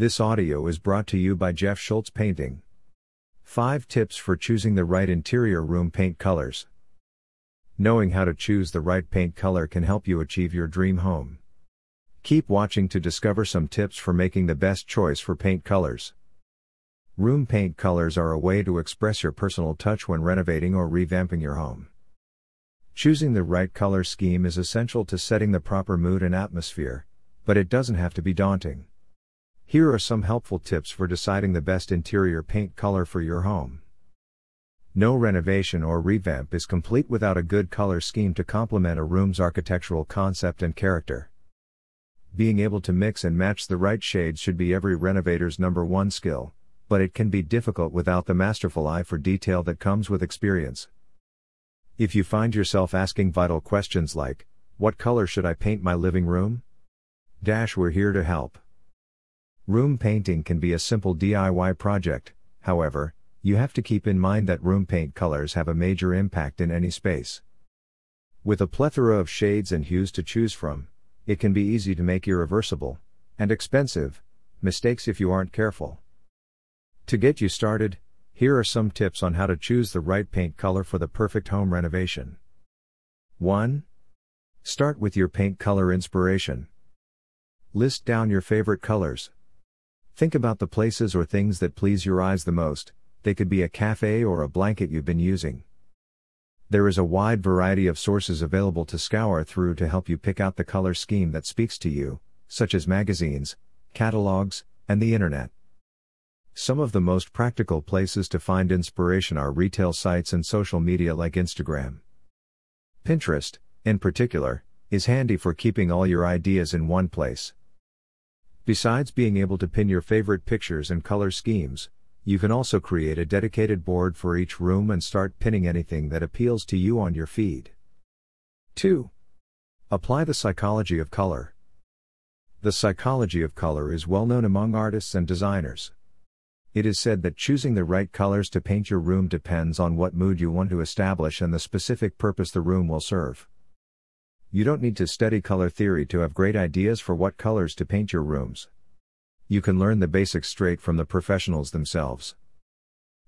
This audio is brought to you by Jeff Schultz Painting. 5 tips for choosing the right interior room paint colors. Knowing how to choose the right paint color can help you achieve your dream home. Keep watching to discover some tips for making the best choice for paint colors. Room paint colors are a way to express your personal touch when renovating or revamping your home. Choosing the right color scheme is essential to setting the proper mood and atmosphere, but it doesn't have to be daunting. Here are some helpful tips for deciding the best interior paint color for your home. No renovation or revamp is complete without a good color scheme to complement a room's architectural concept and character. Being able to mix and match the right shades should be every renovator's number one skill, but it can be difficult without the masterful eye for detail that comes with experience. If you find yourself asking vital questions like, What color should I paint my living room? Dash, we're here to help. Room painting can be a simple DIY project, however, you have to keep in mind that room paint colors have a major impact in any space. With a plethora of shades and hues to choose from, it can be easy to make irreversible and expensive mistakes if you aren't careful. To get you started, here are some tips on how to choose the right paint color for the perfect home renovation. 1. Start with your paint color inspiration. List down your favorite colors. Think about the places or things that please your eyes the most, they could be a cafe or a blanket you've been using. There is a wide variety of sources available to scour through to help you pick out the color scheme that speaks to you, such as magazines, catalogs, and the internet. Some of the most practical places to find inspiration are retail sites and social media like Instagram. Pinterest, in particular, is handy for keeping all your ideas in one place. Besides being able to pin your favorite pictures and color schemes, you can also create a dedicated board for each room and start pinning anything that appeals to you on your feed. 2. Apply the psychology of color. The psychology of color is well known among artists and designers. It is said that choosing the right colors to paint your room depends on what mood you want to establish and the specific purpose the room will serve. You don't need to study color theory to have great ideas for what colors to paint your rooms. You can learn the basics straight from the professionals themselves.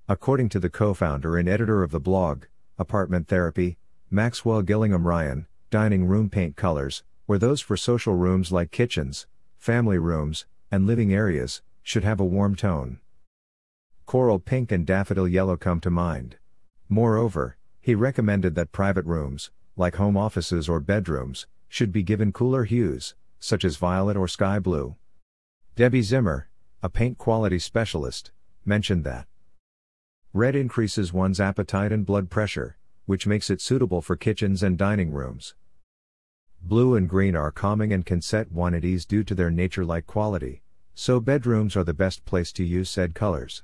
According to the co founder and editor of the blog, Apartment Therapy, Maxwell Gillingham Ryan, dining room paint colors, or those for social rooms like kitchens, family rooms, and living areas, should have a warm tone coral pink and daffodil yellow come to mind. Moreover, he recommended that private rooms, like home offices or bedrooms, should be given cooler hues, such as violet or sky blue. Debbie Zimmer, a paint quality specialist, mentioned that red increases one's appetite and blood pressure, which makes it suitable for kitchens and dining rooms. Blue and green are calming and can set one at ease due to their nature like quality, so bedrooms are the best place to use said colors.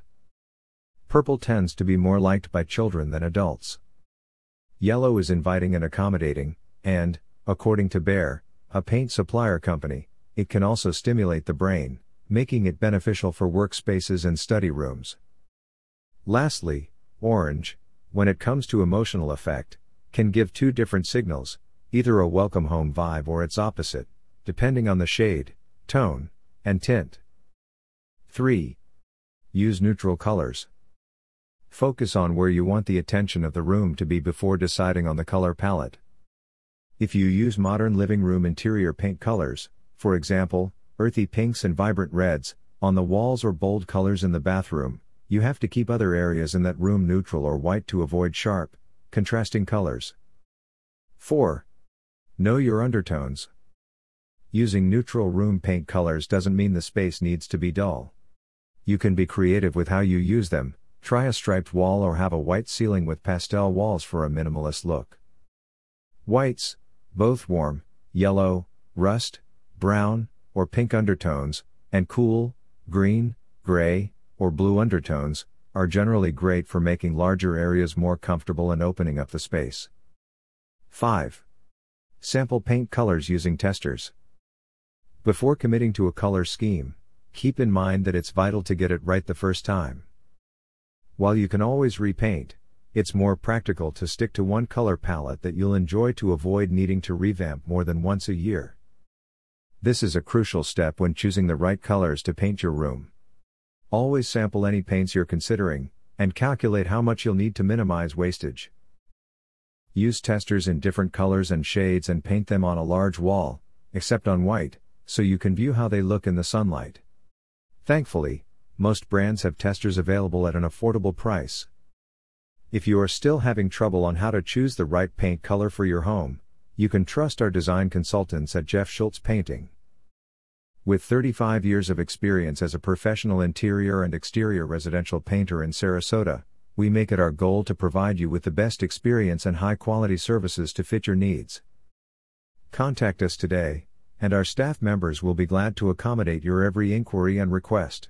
Purple tends to be more liked by children than adults. Yellow is inviting and accommodating, and, according to Behr, a paint supplier company, it can also stimulate the brain, making it beneficial for workspaces and study rooms. Lastly, orange, when it comes to emotional effect, can give two different signals, either a welcome home vibe or its opposite, depending on the shade, tone, and tint. 3. Use neutral colors. Focus on where you want the attention of the room to be before deciding on the color palette. If you use modern living room interior paint colors, for example, earthy pinks and vibrant reds, on the walls or bold colors in the bathroom, you have to keep other areas in that room neutral or white to avoid sharp, contrasting colors. 4. Know your undertones. Using neutral room paint colors doesn't mean the space needs to be dull. You can be creative with how you use them, Try a striped wall or have a white ceiling with pastel walls for a minimalist look. Whites, both warm, yellow, rust, brown, or pink undertones, and cool, green, gray, or blue undertones, are generally great for making larger areas more comfortable and opening up the space. 5. Sample paint colors using testers. Before committing to a color scheme, keep in mind that it's vital to get it right the first time. While you can always repaint, it's more practical to stick to one color palette that you'll enjoy to avoid needing to revamp more than once a year. This is a crucial step when choosing the right colors to paint your room. Always sample any paints you're considering, and calculate how much you'll need to minimize wastage. Use testers in different colors and shades and paint them on a large wall, except on white, so you can view how they look in the sunlight. Thankfully, most brands have testers available at an affordable price. If you are still having trouble on how to choose the right paint color for your home, you can trust our design consultants at Jeff Schultz Painting. With 35 years of experience as a professional interior and exterior residential painter in Sarasota, we make it our goal to provide you with the best experience and high quality services to fit your needs. Contact us today, and our staff members will be glad to accommodate your every inquiry and request.